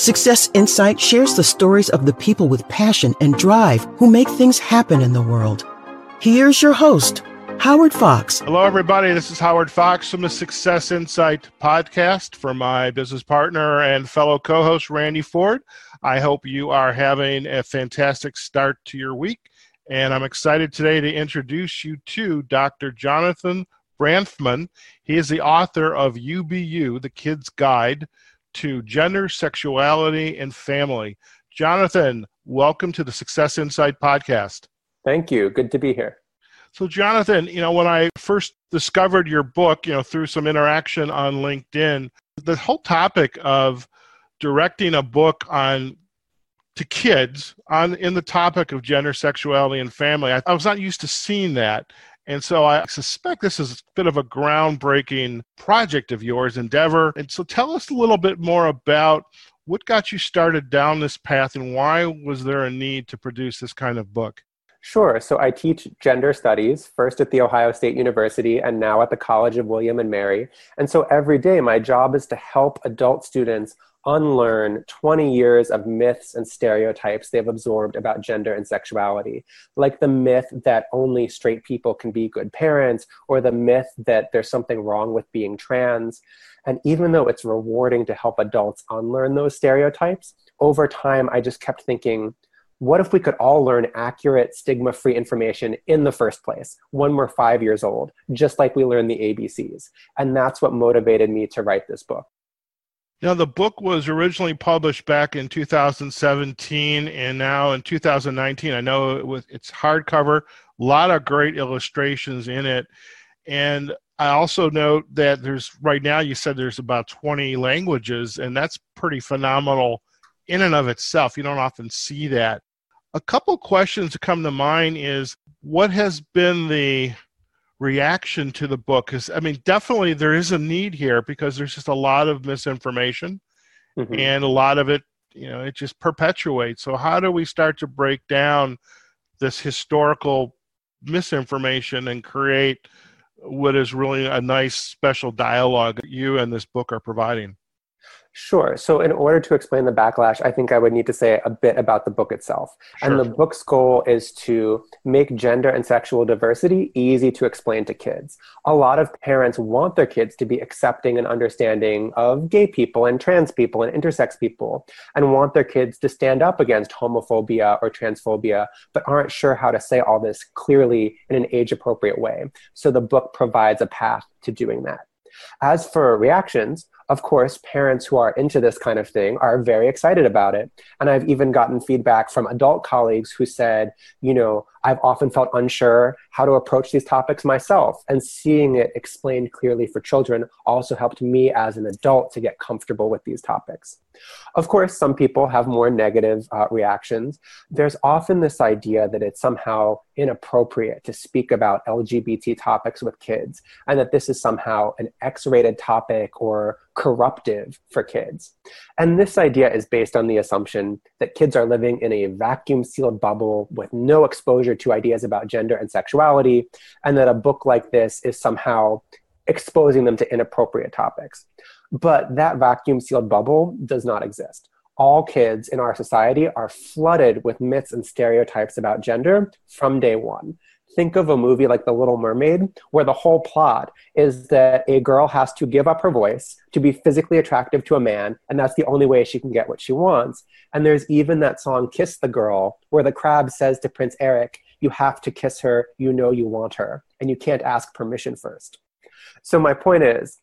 Success Insight shares the stories of the people with passion and drive who make things happen in the world. Here's your host, Howard Fox. Hello, everybody. This is Howard Fox from the Success Insight podcast for my business partner and fellow co host, Randy Ford. I hope you are having a fantastic start to your week. And I'm excited today to introduce you to Dr. Jonathan Branfman. He is the author of You-Be-You, the Kid's Guide to Gender, Sexuality, and Family. Jonathan, welcome to the Success Insight podcast. Thank you. Good to be here. So, Jonathan, you know, when I first discovered your book, you know, through some interaction on LinkedIn, the whole topic of directing a book on to kids on in the topic of gender, sexuality, and family, I, I was not used to seeing that. And so I suspect this is a bit of a groundbreaking project of yours, endeavor. And so tell us a little bit more about what got you started down this path and why was there a need to produce this kind of book? Sure. So I teach gender studies, first at The Ohio State University and now at the College of William and Mary. And so every day my job is to help adult students unlearn 20 years of myths and stereotypes they've absorbed about gender and sexuality, like the myth that only straight people can be good parents, or the myth that there's something wrong with being trans. And even though it's rewarding to help adults unlearn those stereotypes, over time I just kept thinking, what if we could all learn accurate, stigma free information in the first place when we're five years old, just like we learn the ABCs? And that's what motivated me to write this book. Now, the book was originally published back in 2017, and now in 2019, I know it was, it's hardcover, a lot of great illustrations in it. And I also note that there's right now, you said there's about 20 languages, and that's pretty phenomenal in and of itself. You don't often see that. A couple questions that come to mind is what has been the reaction to the book? Because i mean definitely there is a need here because there's just a lot of misinformation mm-hmm. and a lot of it you know it just perpetuates. So how do we start to break down this historical misinformation and create what is really a nice special dialogue that you and this book are providing Sure. So, in order to explain the backlash, I think I would need to say a bit about the book itself. Sure. And the book's goal is to make gender and sexual diversity easy to explain to kids. A lot of parents want their kids to be accepting and understanding of gay people and trans people and intersex people, and want their kids to stand up against homophobia or transphobia, but aren't sure how to say all this clearly in an age appropriate way. So, the book provides a path to doing that. As for reactions, of course, parents who are into this kind of thing are very excited about it. And I've even gotten feedback from adult colleagues who said, you know, I've often felt unsure how to approach these topics myself. And seeing it explained clearly for children also helped me as an adult to get comfortable with these topics. Of course, some people have more negative uh, reactions. There's often this idea that it's somehow inappropriate to speak about LGBT topics with kids, and that this is somehow an X rated topic or corruptive for kids. And this idea is based on the assumption that kids are living in a vacuum sealed bubble with no exposure to ideas about gender and sexuality, and that a book like this is somehow exposing them to inappropriate topics. But that vacuum sealed bubble does not exist. All kids in our society are flooded with myths and stereotypes about gender from day one. Think of a movie like The Little Mermaid, where the whole plot is that a girl has to give up her voice to be physically attractive to a man, and that's the only way she can get what she wants. And there's even that song, Kiss the Girl, where the crab says to Prince Eric, You have to kiss her, you know you want her, and you can't ask permission first. So, my point is,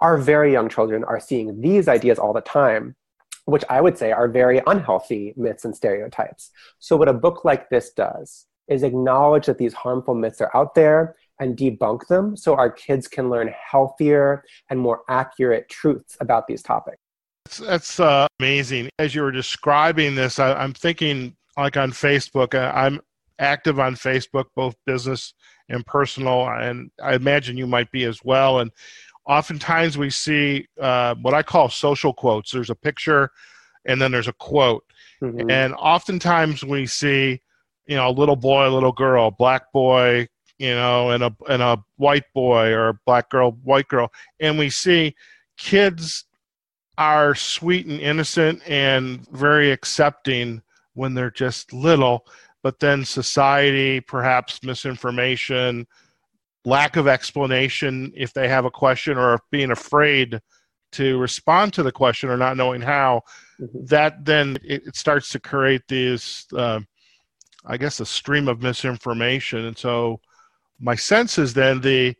our very young children are seeing these ideas all the time, which I would say are very unhealthy myths and stereotypes. So, what a book like this does is acknowledge that these harmful myths are out there and debunk them so our kids can learn healthier and more accurate truths about these topics. That's, that's uh, amazing. As you were describing this, I, I'm thinking like on Facebook, uh, I'm active on Facebook, both business and personal, and I imagine you might be as well. And oftentimes we see uh, what I call social quotes. There's a picture, and then there's a quote, mm-hmm. and oftentimes we see, you know, a little boy, a little girl, black boy, you know, and a and a white boy or a black girl, white girl, and we see kids are sweet and innocent and very accepting when they're just little, but then society, perhaps misinformation, lack of explanation if they have a question or being afraid to respond to the question or not knowing how, mm-hmm. that then it, it, starts to create these, uh, I guess, a stream of misinformation. And so my sense is then the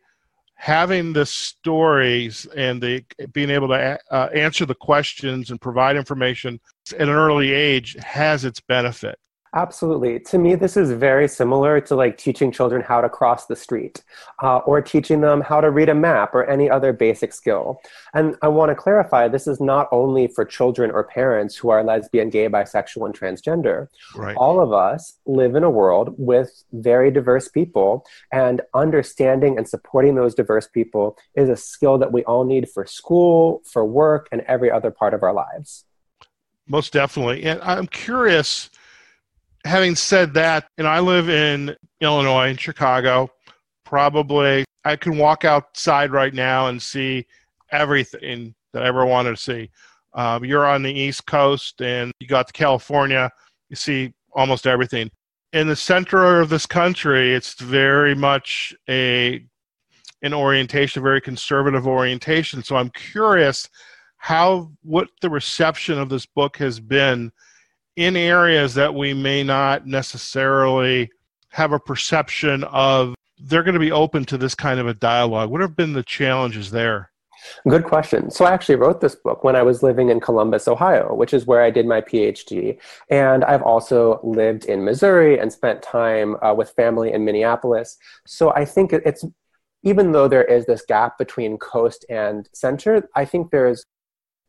having the stories and the being able to uh, answer the questions and provide information at an early age has its benefit Absolutely. To me, this is very similar to like teaching children how to cross the street uh, or teaching them how to read a map or any other basic skill. And I want to clarify this is not only for children or parents who are lesbian, gay, bisexual, and transgender. Right. All of us live in a world with very diverse people, and understanding and supporting those diverse people is a skill that we all need for school, for work, and every other part of our lives. Most definitely. And I'm curious having said that, and I live in Illinois, in Chicago. Probably I can walk outside right now and see everything that I ever wanted to see. Um, you're on the East Coast and you got to California, you see almost everything. In the center of this country, it's very much a an orientation, very conservative orientation. So I'm curious how what the reception of this book has been in areas that we may not necessarily have a perception of they're going to be open to this kind of a dialogue what have been the challenges there Good question. So, I actually wrote this book when I was living in Columbus, Ohio, which is where I did my PhD. And I've also lived in Missouri and spent time uh, with family in Minneapolis. So, I think it's, even though there is this gap between coast and center, I think there's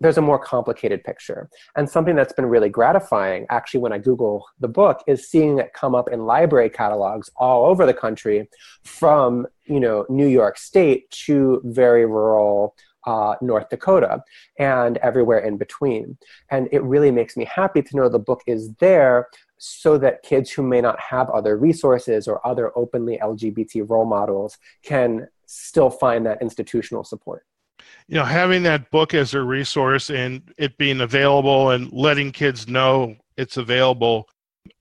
there's a more complicated picture. And something that's been really gratifying, actually, when I Google the book, is seeing it come up in library catalogs all over the country, from you know New York State to very rural uh, North Dakota and everywhere in between. And it really makes me happy to know the book is there so that kids who may not have other resources or other openly LGBT role models can still find that institutional support you know having that book as a resource and it being available and letting kids know it's available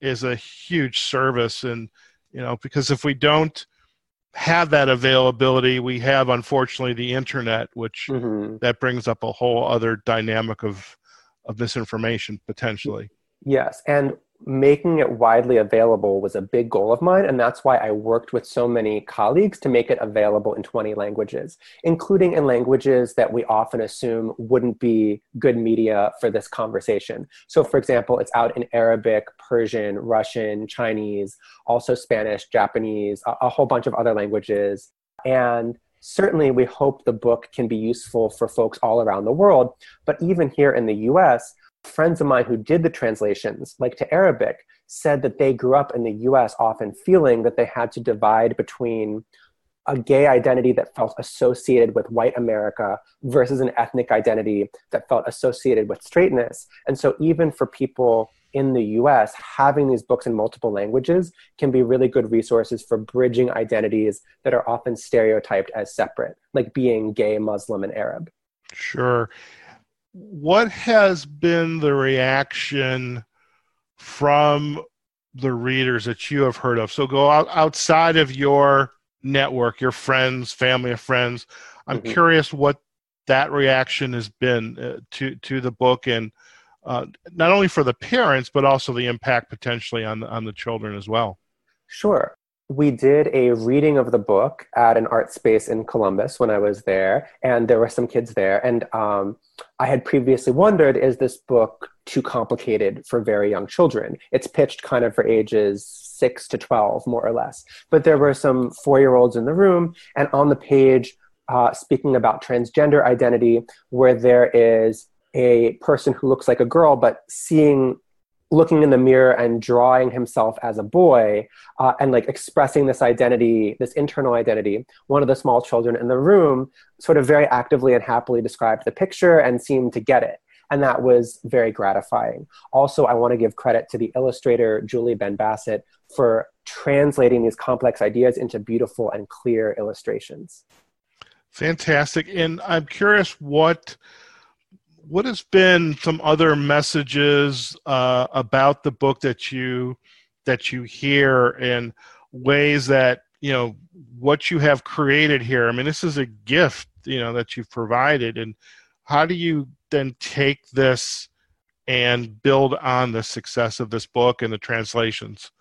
is a huge service. And you know because if we don't have that availability we have unfortunately the internet which mm-hmm. that brings up a whole other dynamic of of misinformation potentially. Yes. And making it widely available was a big goal of mine, and that's why I worked with so many colleagues to make it available in 20 languages, including in languages that we often assume wouldn't be good media for this conversation. So, for example, it's out in Arabic, Persian, Russian, Chinese, also Spanish, Japanese, a, a whole bunch of other languages. And certainly we hope the book can be useful for folks all around the world. But even here in the US, friends of mine who did the translations, like to Arabic, said that they grew up in the US often feeling that they had to divide between a gay identity that felt associated with white America versus an ethnic identity that felt associated with straightness. And so, even for people in the US, having these books in multiple languages can be really good resources for bridging identities that are often stereotyped as separate, like being gay, Muslim, and Arab. Sure what has been the reaction from the readers that you have heard of? So go out, outside of your network, your friends, family of friends. I'm mm-hmm. curious what that reaction has been uh, to to the book and uh, not only for the parents but also the impact potentially on the, on the children as well. Sure we did a reading of the book at an art space in Columbus when I was there, and there were some kids there. And um, I had previously wondered is this book too complicated for very young children? It's pitched kind of for ages six to 12, more or less. But there were some four year olds in the room, and on the page, uh, speaking about transgender identity, where there is a person who looks like a girl, but seeing looking in the mirror and drawing himself as a boy uh, and like expressing this identity this internal identity. One of the small children in the room sort of very actively and happily described the picture and seemed to get it. And that was very gratifying. Also i want to give credit to the illustrator julie benbassat for translating these complex ideas into beautiful and clear illustrations. Fantastic. And i'm curious what what has been some other messages uh, about the book that you that you hear and ways that you know what you have created here? I mean this is a gift you know that you've provided. And how do you then take this and build on the success of this book and the translations?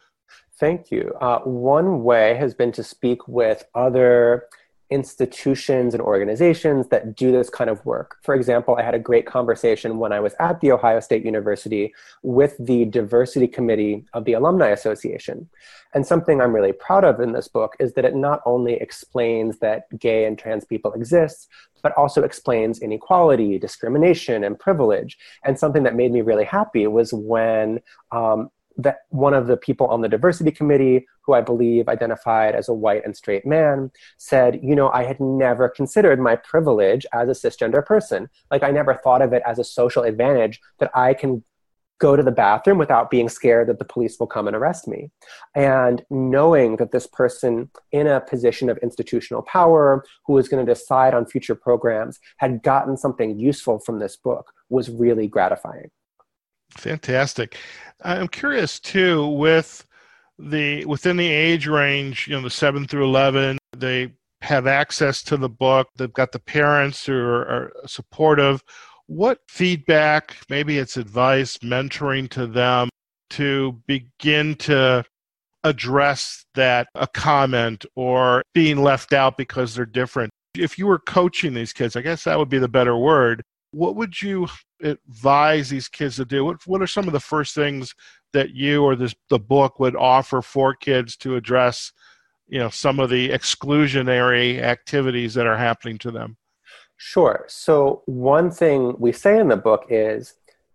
Thank you. Uh, one way has been to speak with other institutions and organizations that do this kind of work. For example, I had a great conversation when I was at The Ohio State University with the diversity committee of the Alumni Association. And something I'm really proud of in this book is that it not only explains that gay and trans people exist, but also explains inequality, discrimination, and privilege. And something that made me really happy was when um, that one of the people on the diversity committee, who I believe identified as a white and straight man, said, You know, I had never considered my privilege as a cisgender person. Like, I never thought of it as a social advantage that I can go to the bathroom without being scared that the police will come and arrest me. And knowing that this person in a position of institutional power who was going to decide on future programs had gotten something useful from this book was really gratifying. Fantastic. I'm curious too with the within the age range, you know, the seven through eleven, they have access to the book. They've got the parents who are, are supportive. What feedback, maybe it's advice, mentoring to them to begin to address that a comment or being left out because they're different. If you were coaching these kids, I guess that would be the better word. What would you advise these kids to do? What, what are some of the first things that you or this the book would offer for kids to address, you know, some of the exclusionary activities that are happening to them? Sure. So one thing we say in the book is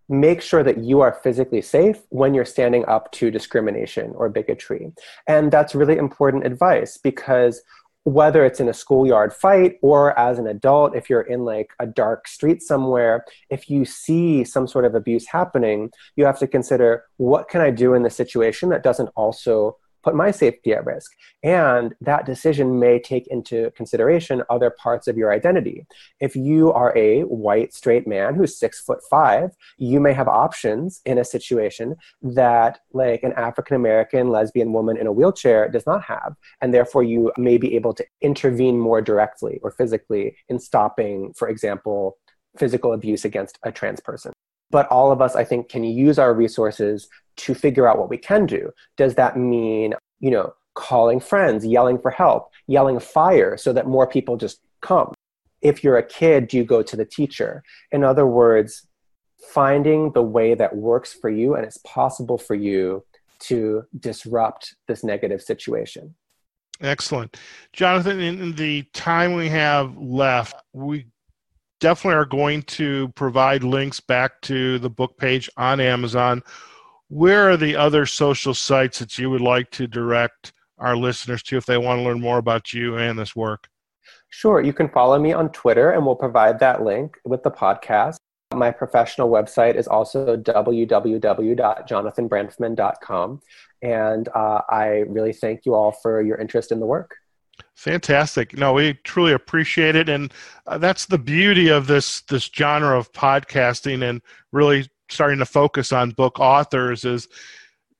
make sure that you are physically safe when you're standing up to discrimination or bigotry. And that's really important advice because whether it's in a schoolyard fight or as an adult, if you're in like a dark street somewhere, if you see some sort of abuse happening, you have to consider what can I do in the situation that doesn't also put my safety at risk. And that decision may take into consideration other parts of your identity. If you are a white straight man who's six foot five, you may have options in a situation that like an African American lesbian woman in a wheelchair does not have. And therefore you may be able to intervene more directly or physically in stopping, for example, physical abuse against a trans person but all of us i think can use our resources to figure out what we can do. Does that mean you know calling friends yelling for help yelling fire so that more people just come? If you're a kid do you go to the teacher? In other words finding the way that works for you and it's possible for you to disrupt this negative situation. Excellent. Jonathan in the time we have left we definitely are going to provide links back to the book page on Amazon. Where are the other social sites that you would like to direct our listeners to if they want to learn more about you and this work? Sure. You can follow me on Twitter, and we'll provide that link with the podcast. My professional website is also www.jonathanbranfman.com. And uh, I really thank you all for your interest in the work. Fantastic. No, we truly appreciate it, and uh, that's the beauty of this this genre of podcasting, and really starting to focus on book authors is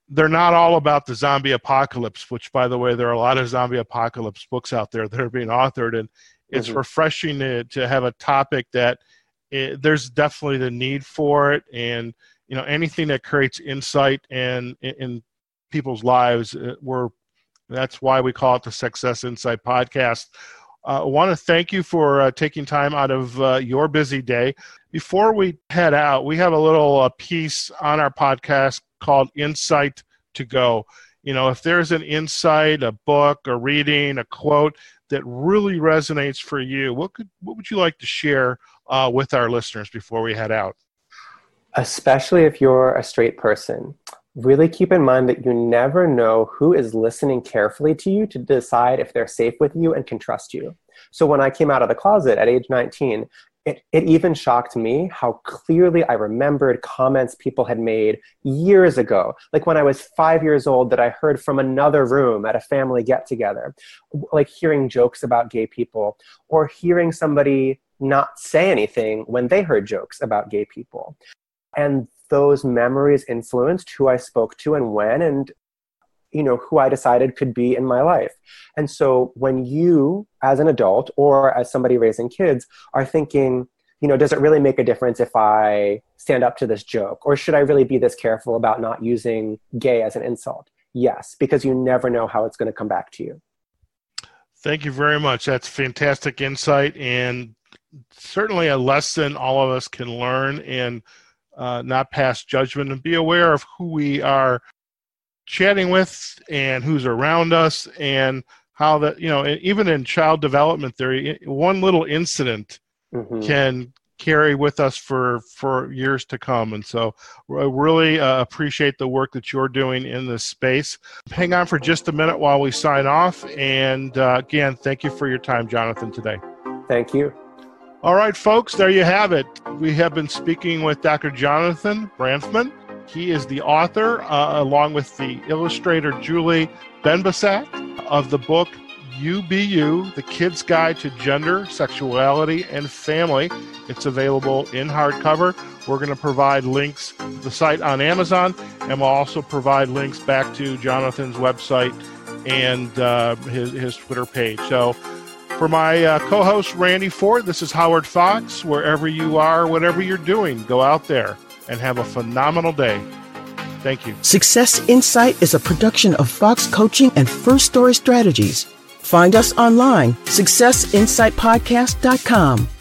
they're not all about the zombie apocalypse. Which, by the way, there are a lot of zombie apocalypse books out there that are being authored, and it's mm-hmm. refreshing to, to have a topic that it, there's definitely the need for it, and you know anything that creates insight and in, in people's lives, uh, we're that's why we call it the Success Insight Podcast. Uh, I want to thank you for uh, taking time out of uh, your busy day. Before we head out, we have a little uh, piece on our podcast called Insight to Go. You know, if there's an insight, a book, a reading, a quote that really resonates for you, what could what would you like to share uh, with our listeners before we head out? Especially if you're a straight person, really keep in mind that you never know who is listening carefully to you to decide if they're safe with you and can trust you. So when I came out of the closet at age 19, it, it even shocked me how clearly I remembered comments people had made years ago. Like when I was five years old, that I heard from another room at a family get together, like hearing jokes about gay people, or hearing somebody not say anything when they heard jokes about gay people. And those memories influenced who I spoke to and when, and you know who I decided could be in my life. And so when you, as an adult or as somebody raising kids, are thinking, you know, does it really make a difference if I stand up to this joke, or should I really be this careful about not using gay as an insult? Yes, because you never know how it's going to come back to you. Thank you very much. That's fantastic insight and certainly a lesson all of us can learn and uh, not pass judgment and be aware of who we are chatting with and who's around us and how that you know even in child development theory one little incident mm-hmm. can carry with us for for years to come. And so i really uh, appreciate the work that you're doing in this space. Hang on for just a minute while we sign off. And uh, again thank you for your time jonathan today. Thank you all right folks there you have it we have been speaking with dr jonathan branfman he is the author uh, along with the illustrator julie benbassat of the book You, The Kid's Guide to Gender, Sexuality, and Family. It's available in hardcover. We're going to provide links to the site on Amazon, and we'll also provide links back to Jonathan's website and uh, his, his Twitter page. So, for my uh, co host, Randy Ford, this is Howard Fox. Wherever you are, whatever you're doing, go out there and have a phenomenal day. Thank you. Success Insight is a production of Fox Coaching and First Story Strategies. Find us online, successinsightpodcast.com.